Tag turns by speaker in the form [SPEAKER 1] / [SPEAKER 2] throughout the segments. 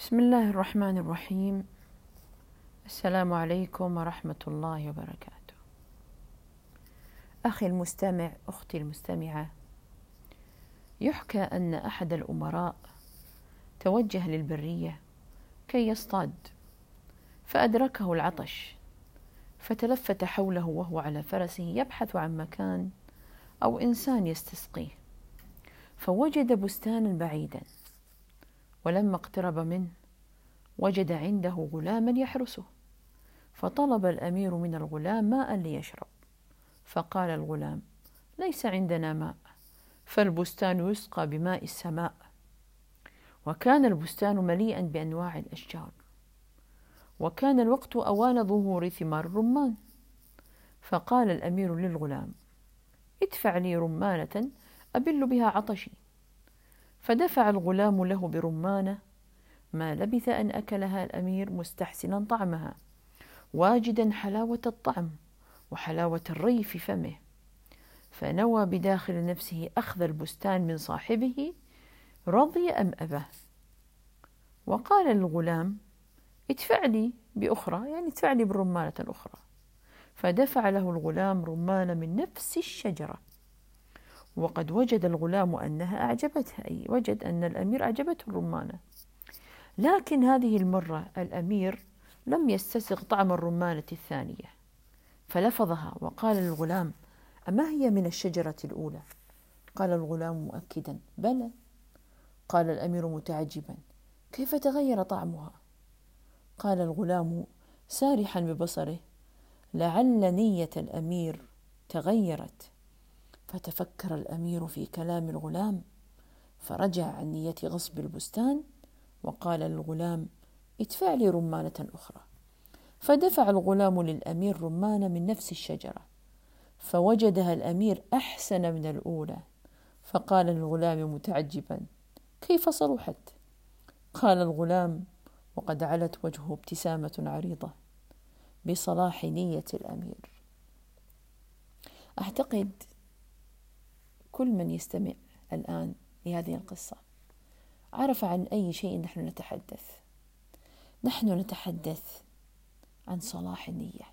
[SPEAKER 1] بسم الله الرحمن الرحيم. السلام عليكم ورحمة الله وبركاته. أخي المستمع أختي المستمعة يحكى أن أحد الأمراء توجه للبرية كي يصطاد فأدركه العطش فتلفت حوله وهو على فرسه يبحث عن مكان أو إنسان يستسقيه فوجد بستانا بعيدا. ولما اقترب منه وجد عنده غلاما يحرسه. فطلب الأمير من الغلام ماء ليشرب. فقال الغلام ليس عندنا ماء فالبستان يسقى بماء السماء. وكان البستان مليئا بأنواع الأشجار. وكان الوقت أوان ظهور ثمار الرمان. فقال الأمير للغلام ادفع لي رمانه أبل بها عطشي. فدفع الغلام له برمانة ما لبث أن أكلها الأمير مستحسنا طعمها واجدا حلاوة الطعم وحلاوة الري في فمه. فنوى بداخل نفسه أخذ البستان من صاحبه رضي أم ابى وقال للغلام ادفع لي بأخرى يعني ادفع لي برمانه أخرى فدفع له الغلام رمانة من نفس الشجرة. وقد وجد الغلام أنها أعجبته أي وجد أن الأمير أعجبته الرمانة. لكن هذه المرة الأمير لم يستسغ طعم الرمانة الثانية فلفظها وقال للغلام أما هي من الشجرة الأولى؟ قال الغلام مؤكدا بلى. قال الأمير متعجبا كيف تغير طعمها؟ قال الغلام سارحا ببصره لعل نية الأمير تغيرت. فتفكر الأمير في كلام الغلام فرجع عن نية غصب البستان وقال للغلام ادفع لي رمانة أخرى. فدفع الغلام للأمير رمانة من نفس الشجرة فوجدها الأمير أحسن من الأولى. فقال للغلام متعجبا كيف صلحت؟ قال الغلام وقد علت وجهه ابتسامة عريضة بصلاح نية الأمير. أعتقد كل من يستمع الآن لهذه القصة. عرف عن أي شيء نحن نتحدث. نحن نتحدث عن صلاح النية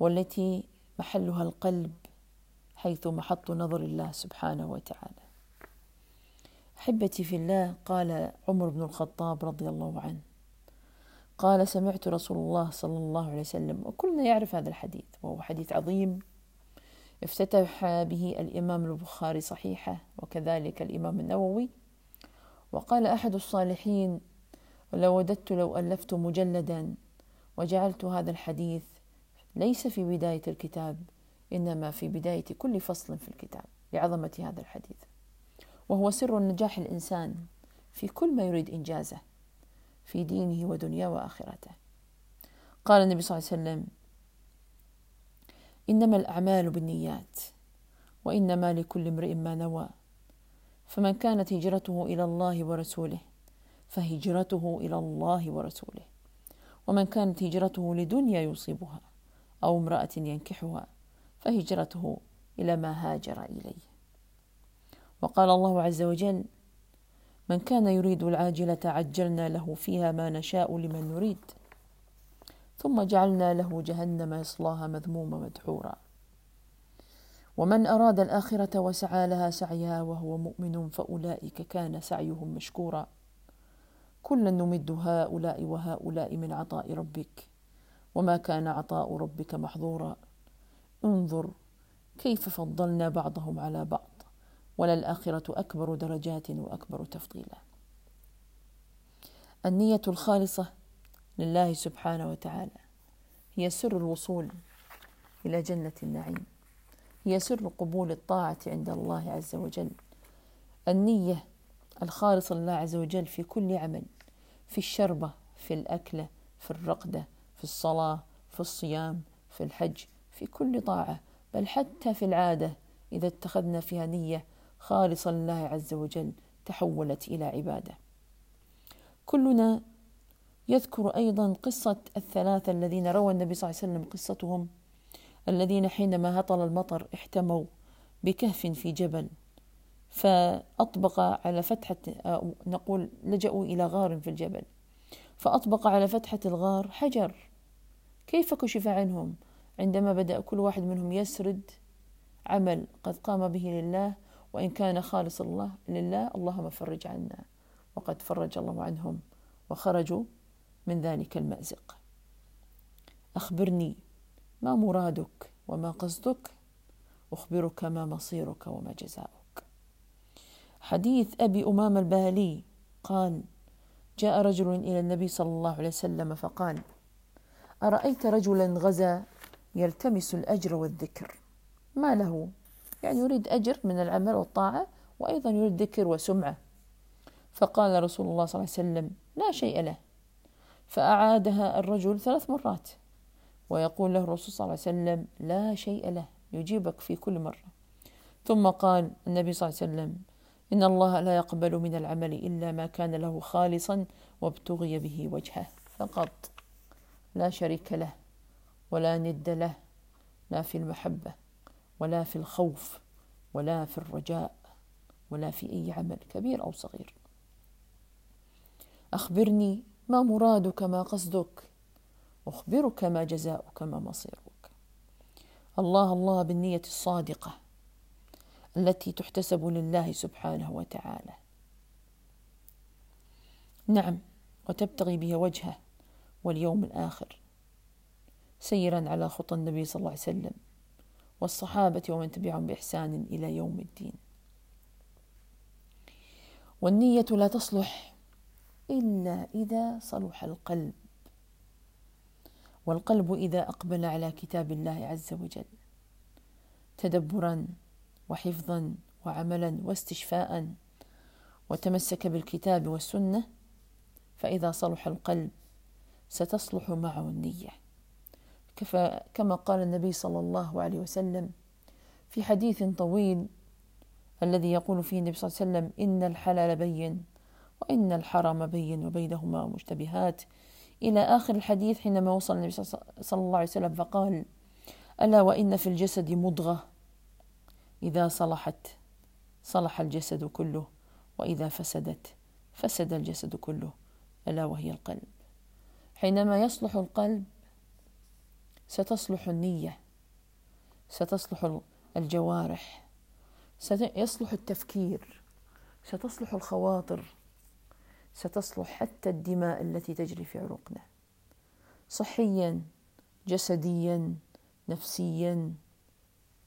[SPEAKER 1] والتي محلها القلب حيث محط نظر الله سبحانه وتعالى. أحبتي في الله قال عمر بن الخطاب رضي الله عنه قال سمعت رسول الله صلى الله عليه وسلم وكلنا يعرف هذا الحديث وهو حديث عظيم افتتح به الإمام البخاري صحيحة وكذلك الإمام النووي. وقال أحد الصالحين لو وددت لو ألفت مجلدا وجعلت هذا الحديث ليس في بداية الكتاب إنما في بداية كل فصل في الكتاب لعظمة هذا الحديث. وهو سر نجاح الإنسان في كل ما يريد إنجازه في دينه ودنياه وآخرته. قال النبي صلى الله عليه وسلم إنما الأعمال بالنيات وإنما لكل امرئ ما نوى. فمن كانت هجرته إلى الله ورسوله فهجرته إلى الله ورسوله. ومن كانت هجرته لدنيا يصيبها أو امرأة ينكحها فهجرته إلى ما هاجر إليه. وقال الله عز وجل من كان يريد العاجلة عجلنا له فيها ما نشاء لمن نريد ثم جعلنا له جهنم يصلاها مذموما مدحورا. ومن أراد الآخرة وسعى لها سعيها وهو مؤمن فأولئك كان سعيهم مشكورا. كلا نمد هؤلاء وهؤلاء من عطاء ربك. وما كان عطاء ربك محظورا. انظر كيف فضلنا بعضهم على بعض. وللآخرة أكبر درجات وأكبر تفضيلا. النية الخالصة لله سبحانه وتعالى. هي سر الوصول إلى جنة النعيم. هي سر قبول الطاعة عند الله عز وجل. النية الخالصة لله عز وجل في كل عمل في الشربة في الأكلة في الرقدة في الصلاة في الصيام في الحج في كل طاعة. بل حتى في العادة إذا اتخذنا فيها نية خالصة لله عز وجل تحولت إلى عبادة. كلنا يذكر أيضا قصة الثلاثة الذين روى النبي صلى الله عليه وسلم فأطبق على فتحة نقول لجأوا إلى غار في الجبل. فأطبق على فتحة الغار حجر. كيف كشف عنهم؟ عندما بدأ كل واحد منهم يسرد عمل قد قام به لله وإن كان خالص الله لله اللهم فرج عنا. وقد فرج الله عنهم وخرجوا. من ذلك المأزق. أخبرني ما مرادك وما قصدك أخبرك ما مصيرك وما جزاؤك. حديث أبي أمام الباهلي قال جاء رجل إلى النبي صلى الله عليه وسلم فقال أرأيت رجلا غزا يلتمس الأجر والذكر؟ ما له يعني يريد أجر من العمل والطاعة وأيضا يريد ذكر وسمعة. فقال رسول الله صلى الله عليه وسلم لا شيء له. فأعادها الرجل ثلاث مرات. ويقول له الرسول صلى الله عليه وسلم لا شيء له يجيبك في كل مرة. ثم قال النبي صلى الله عليه وسلم إن الله لا يقبل من العمل إلا ما كان له خالصا وابتغي به وجهه. فقط. لا شريك له ولا ند له لا في المحبة ولا في الخوف ولا في الرجاء ولا في أي عمل كبير أو صغير. أخبرني ما مرادك ما قصدك؟ أخبرك ما جزاؤك ما مصيرك. الله الله بالنية الصادقة التي تحتسب لله سبحانه وتعالى. نعم وتبتغي بها وجهه واليوم الآخر. سيرا على خطى النبي صلى الله عليه وسلم والصحابة ومن تبعهم بإحسان إلى يوم الدين. والنية لا تصلح إلا إذا صلح القلب والقلب إذا أقبل على كتاب الله عز وجل تدبرا وحفظا وعملا واستشفاء وتمسك بالكتاب والسنة فإذا صلح القلب ستصلح معه النية. كما قال النبي صلى الله عليه وسلم في حديث طويل الذي يقول فيه النبي صلى الله عليه وسلم إن الحلال بين وإن الحرام بين وبينهما مشتبهات. إلى آخر الحديث حينما وصل النبي صلى الله عليه وسلم فقال ألا وإن في الجسد مضغة؟ إذا صلحت صلح الجسد كله وإذا فسدت فسد الجسد كله ألا وهي القلب. حينما يصلح القلب ستصلح النية ستصلح الجوارح سيصلح التفكير ستصلح الخواطر ستصلح حتى الدماء التي تجري في عروقنا. صحيا جسديا نفسيا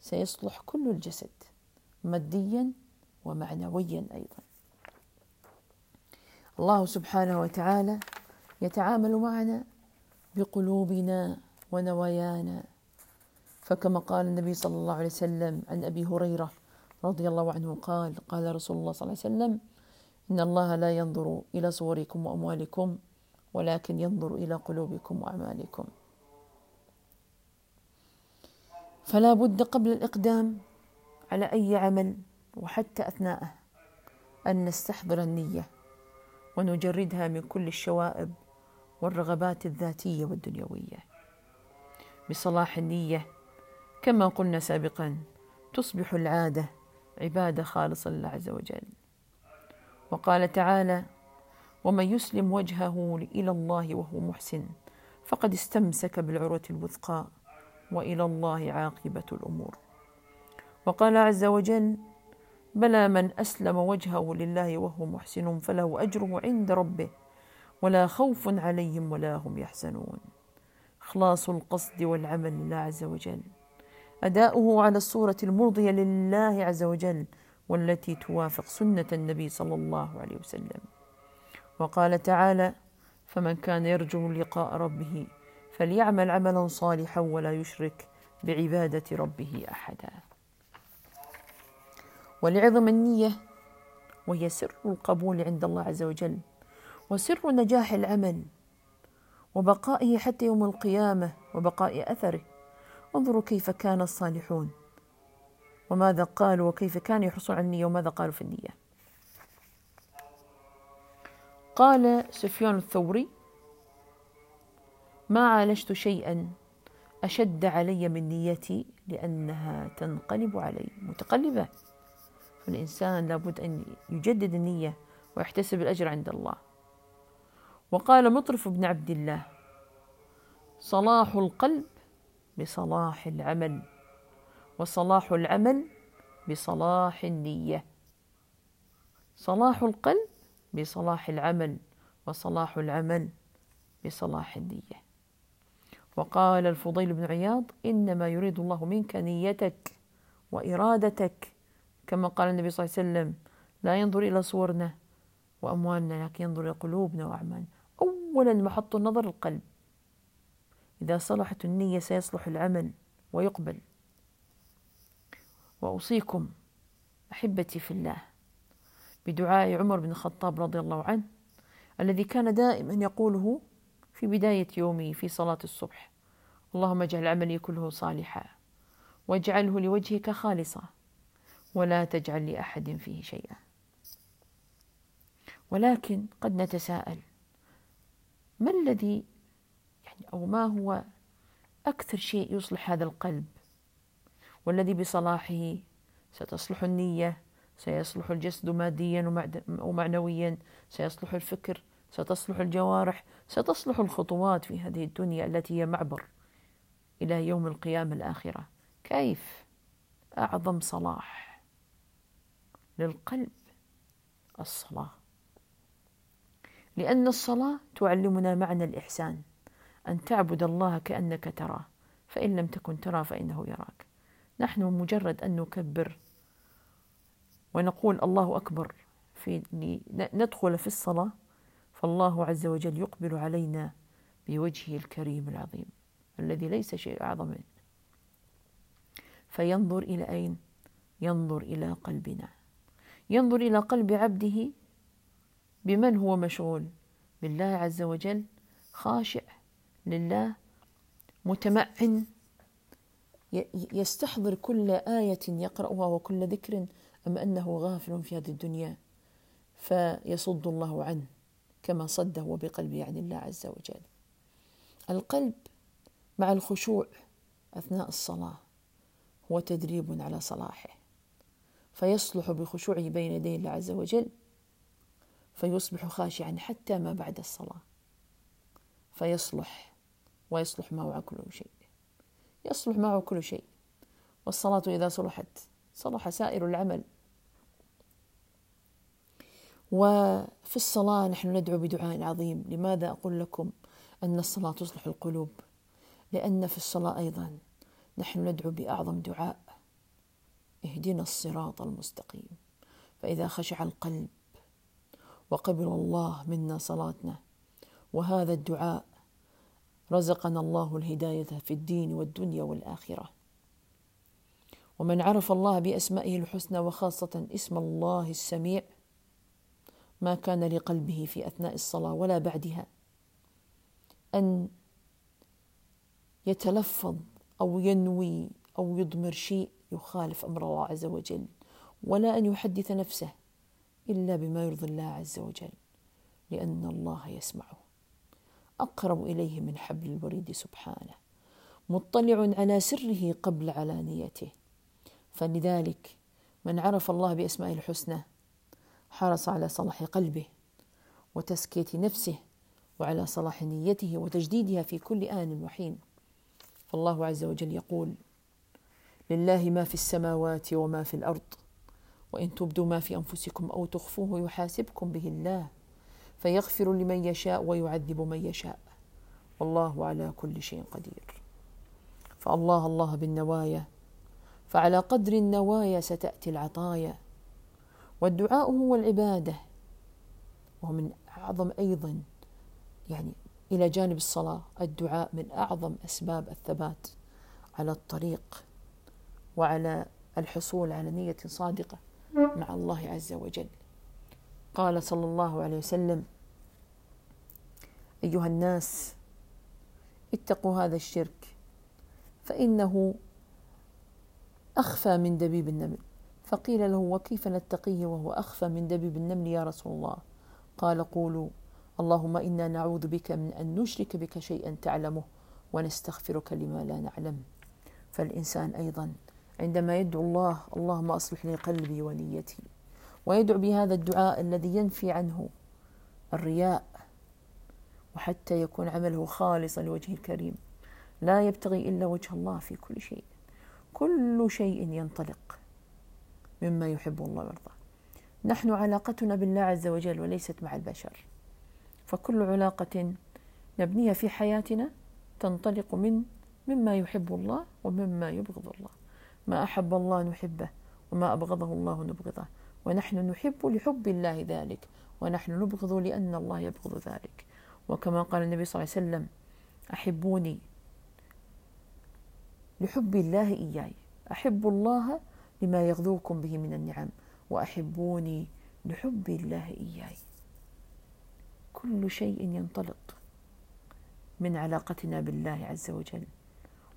[SPEAKER 1] سيصلح كل الجسد ماديا ومعنويا أيضا. الله سبحانه وتعالى يتعامل معنا بقلوبنا ونوايانا. فكما قال النبي صلى الله عليه وسلم عن أبي هريرة رضي الله عنه قال قال رسول الله صلى الله عليه وسلم إن الله لا ينظر إلى صوركم وأموالكم ولكن ينظر إلى قلوبكم وأعمالكم. فلا بد قبل الإقدام على أي عمل وحتى أثناءه أن نستحضر النية ونجردها من كل الشوائب والرغبات الذاتية والدنيوية. بصلاح النية كما قلنا سابقا تصبح العادة عبادة خالصة لله عز وجل. وقال تعالى ومن يسلم وجهه إلى الله وهو محسن فقد استمسك بالعروة الوثقى وإلى الله عاقبة الأمور. وقال عز وجل بلى من أسلم وجهه لله وهو محسن فله أجره عند ربه ولا خوف عليهم ولا هم يحزنون. إخلاص القصد والعمل لله عز وجل. أداؤه على الصورة المرضية لله عز وجل والتي توافق سنة النبي صلى الله عليه وسلم. وقال تعالى فمن كان يرجو لقاء ربه فليعمل عملا صالحا ولا يشرك بعبادة ربه أحدا. ولعظم النية وهي سر القبول عند الله عز وجل وسر نجاح العمل وبقائه حتى يوم القيامة وبقاء أثره. انظروا كيف كان الصالحون. وماذا قالوا وكيف كانوا يحرصون على النية وماذا قالوا في النية؟ قال سفيان الثوري ما عالجت شيئا أشد علي من نيتي لأنها تنقلب علي. متقلبة. فالإنسان لابد أن يجدد النية ويحتسب الأجر عند الله. وقال مطرف بن عبد الله صلاح القلب بصلاح العمل. وصلاح العمل بصلاح النية. صلاح القلب بصلاح العمل وصلاح العمل بصلاح النية. وقال الفضيل بن عياض إنما يريد الله منك نيتك وإرادتك. كما قال النبي صلى الله عليه وسلم لا ينظر إلى صورنا وأموالنا لكن ينظر إلى قلوبنا وأعمالنا. أولا محط النظر القلب. إذا صلحت النية سيصلح العمل ويقبل. وأوصيكم أحبتي في الله بدعاء عمر بن الخطاب رضي الله عنه الذي كان دائما يقوله في بداية يومه في صلاة الصبح اللهم اجعل عملي كله صالحا واجعله لوجهك خالصا ولا تجعل لأحد فيه شيئا. ولكن قد نتساءل ما الذي يعني أو ما هو أكثر شيء يصلح هذا القلب؟ والذي بصلاحه ستصلح النية سيصلح الجسد ماديا ومعنويا سيصلح الفكر ستصلح الجوارح ستصلح الخطوات في هذه الدنيا التي هي معبر إلى يوم القيامة الآخرة. كيف أعظم صلاح للقلب؟ الصلاة. لأن الصلاة تعلمنا معنى الإحسان. أن تعبد الله كأنك تراه. فإن لم تكن ترى فإنه يراك. نحن مجرد أن نكبر ونقول الله أكبر. في ندخل في الصلاة فالله عز وجل يقبل علينا بوجهه الكريم العظيم الذي ليس شيء أعظم منه. فينظر إلى أين؟ ينظر إلى قلبنا. ينظر إلى قلب عبده بمن هو مشغول؟ بالله عز وجل خاشع لله متمعن يستحضر كل آية يقرأها وكل ذكر أم أنه غافل في هذه الدنيا فيصد الله عنه كما صده بقلبه عن الله عز وجل. القلب مع الخشوع أثناء الصلاة هو تدريب على صلاحه. فيصلح بخشوعه بين يدي الله عز وجل فيصبح خاشعا حتى ما بعد الصلاة. فيصلح ويصلح معه كل شيء. يصلح معه كل شيء. والصلاة إذا صلحت صلح سائر العمل. وفي الصلاة نحن ندعو بدعاء عظيم. لماذا أقول لكم أن الصلاة تصلح القلوب؟ لأن في الصلاة أيضا نحن ندعو بأعظم دعاء. اهدنا الصراط المستقيم. فإذا خشع القلب وقبل الله منا صلاتنا وهذا الدعاء رزقنا الله الهداية في الدين والدنيا والآخرة. ومن عرف الله بأسمائه الحسنى وخاصة اسم الله السميع ما كان لقلبه في أثناء الصلاة ولا بعدها أن يتلفظ أو ينوي أو يضمر شيء يخالف أمر الله عز وجل ولا أن يحدث نفسه إلا بما يرضي الله عز وجل لأن الله يسمعه. أقرب إليه من حبل الوريد سبحانه مطلع على سره قبل علانيته. فلذلك من عرف الله بأسمائه الحسنى حرص على صلاح قلبه وتزكية نفسه وعلى صلاح نيته وتجديدها في كل آن وحين. فالله عز وجل يقول لله ما في السماوات وما في الأرض وإن تبدوا ما في أنفسكم أو تخفوه يحاسبكم به الله. فيغفر لمن يشاء ويعذب من يشاء. والله على كل شيء قدير. فالله الله بالنوايا فعلى قدر النوايا ستأتي العطايا. والدعاء هو العبادة وهو من أعظم أيضا يعني إلى جانب الصلاة. الدعاء من أعظم أسباب الثبات على الطريق وعلى الحصول على نية صادقة مع الله عز وجل. قال صلى الله عليه وسلم أيها الناس اتقوا هذا الشرك فإنه أخفى من دبيب النمل. فقيل له وكيف نتقيه وهو أخفى من دبيب النمل يا رسول الله؟ قال قولوا اللهم إنا نعوذ بك من أن نشرك بك شيئا تعلمه ونستغفرك لما لا نعلم. فالإنسان أيضا عندما يدعو الله اللهم أصلح لي قلبي ونيتي. ويدعو بهذا الدعاء الذي ينفي عنه الرياء وحتى يكون عمله خالصا لوجه الكريم. لا يبتغي إلا وجه الله في كل شيء. كل شيء ينطلق مما يحب الله ويرضاه. نحن علاقتنا بالله عز وجل وليست مع البشر. فكل علاقة نبنيها في حياتنا تنطلق من مما يحب الله ومما يبغض الله. ما أحب الله نحبه وما أبغضه الله نبغضه. ونحن نحب لحب الله ذلك ونحن نبغض لأن الله يبغض ذلك. وكما قال النبي صلى الله عليه وسلم أحبوني لحب الله إياي. أحب الله لما يغذوكم به من النعم وأحبوني لحب الله إياي. كل شيء ينطلق من علاقتنا بالله عز وجل.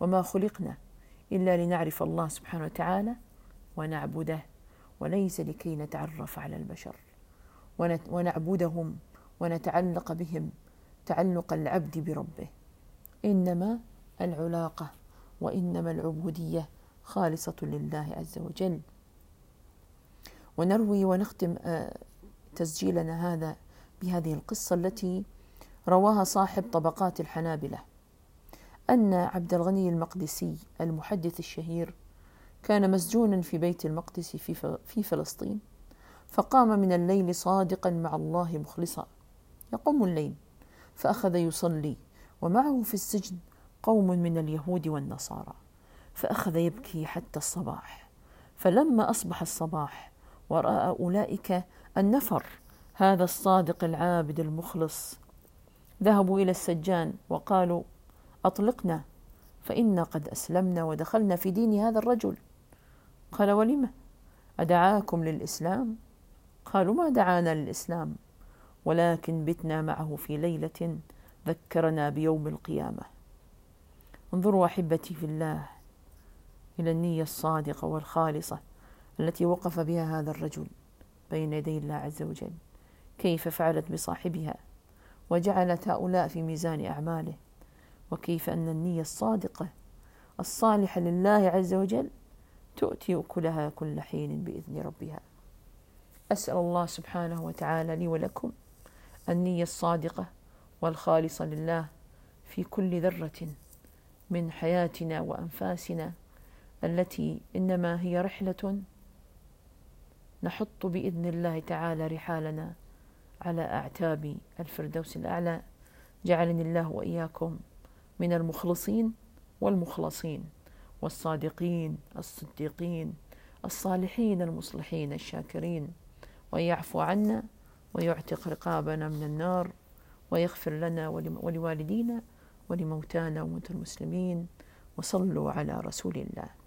[SPEAKER 1] وما خلقنا إلا لنعرف الله سبحانه وتعالى ونعبده. وليس لكي نتعرف على البشر. ونعبدهم ونتعلق بهم تعلق العبد بربه. إنما العلاقة وإنما العبودية خالصة لله عز وجل. ونروي ونختم آه، تسجيلنا هذا بهذه القصة التي رواها صاحب طبقات الحنابلة. أن عبد الغني المقدسي المحدث الشهير كان مسجونا في بيت المقدس في فلسطين فقام من الليل صادقا مع الله مخلصا. يقوم الليل فأخذ يصلي ومعه في السجن قوم من اليهود والنصارى فأخذ يبكي حتى الصباح. فلما أصبح الصباح ورأى أولئك النفر هذا الصادق العابد المخلص. ذهبوا إلى السجان وقالوا أطلقنا فإنا قد أسلمنا ودخلنا في دين هذا الرجل. قال ولم؟ أدعاكم للإسلام؟ قالوا ما دعانا للإسلام ولكن بتنا معه في ليلة ذكرنا بيوم القيامة. انظروا أحبتي في الله إلى النية الصادقة والخالصة التي وقف بها هذا الرجل بين يدي الله عز وجل. كيف فعلت بصاحبها؟ وجعلت هؤلاء في ميزان أعماله. وكيف أن النية الصادقة الصالحة لله عز وجل تؤتي أكلها كل حين بإذن ربها. أسأل الله سبحانه وتعالى لي ولكم النية الصادقة والخالصة لله في كل ذرة من حياتنا وأنفاسنا التي إنما هي رحلة نحط بإذن الله تعالى رحالنا على أعتاب الفردوس الأعلى. جعلني الله وإياكم من المخلصين والمخلصين. والصادقين الصديقين الصالحين المصلحين الشاكرين. ويعفو عنا ويعتق رقابنا من النار ويغفر لنا ولوالدينا ولموتانا وموتى المسلمين. وصلوا على رسول الله.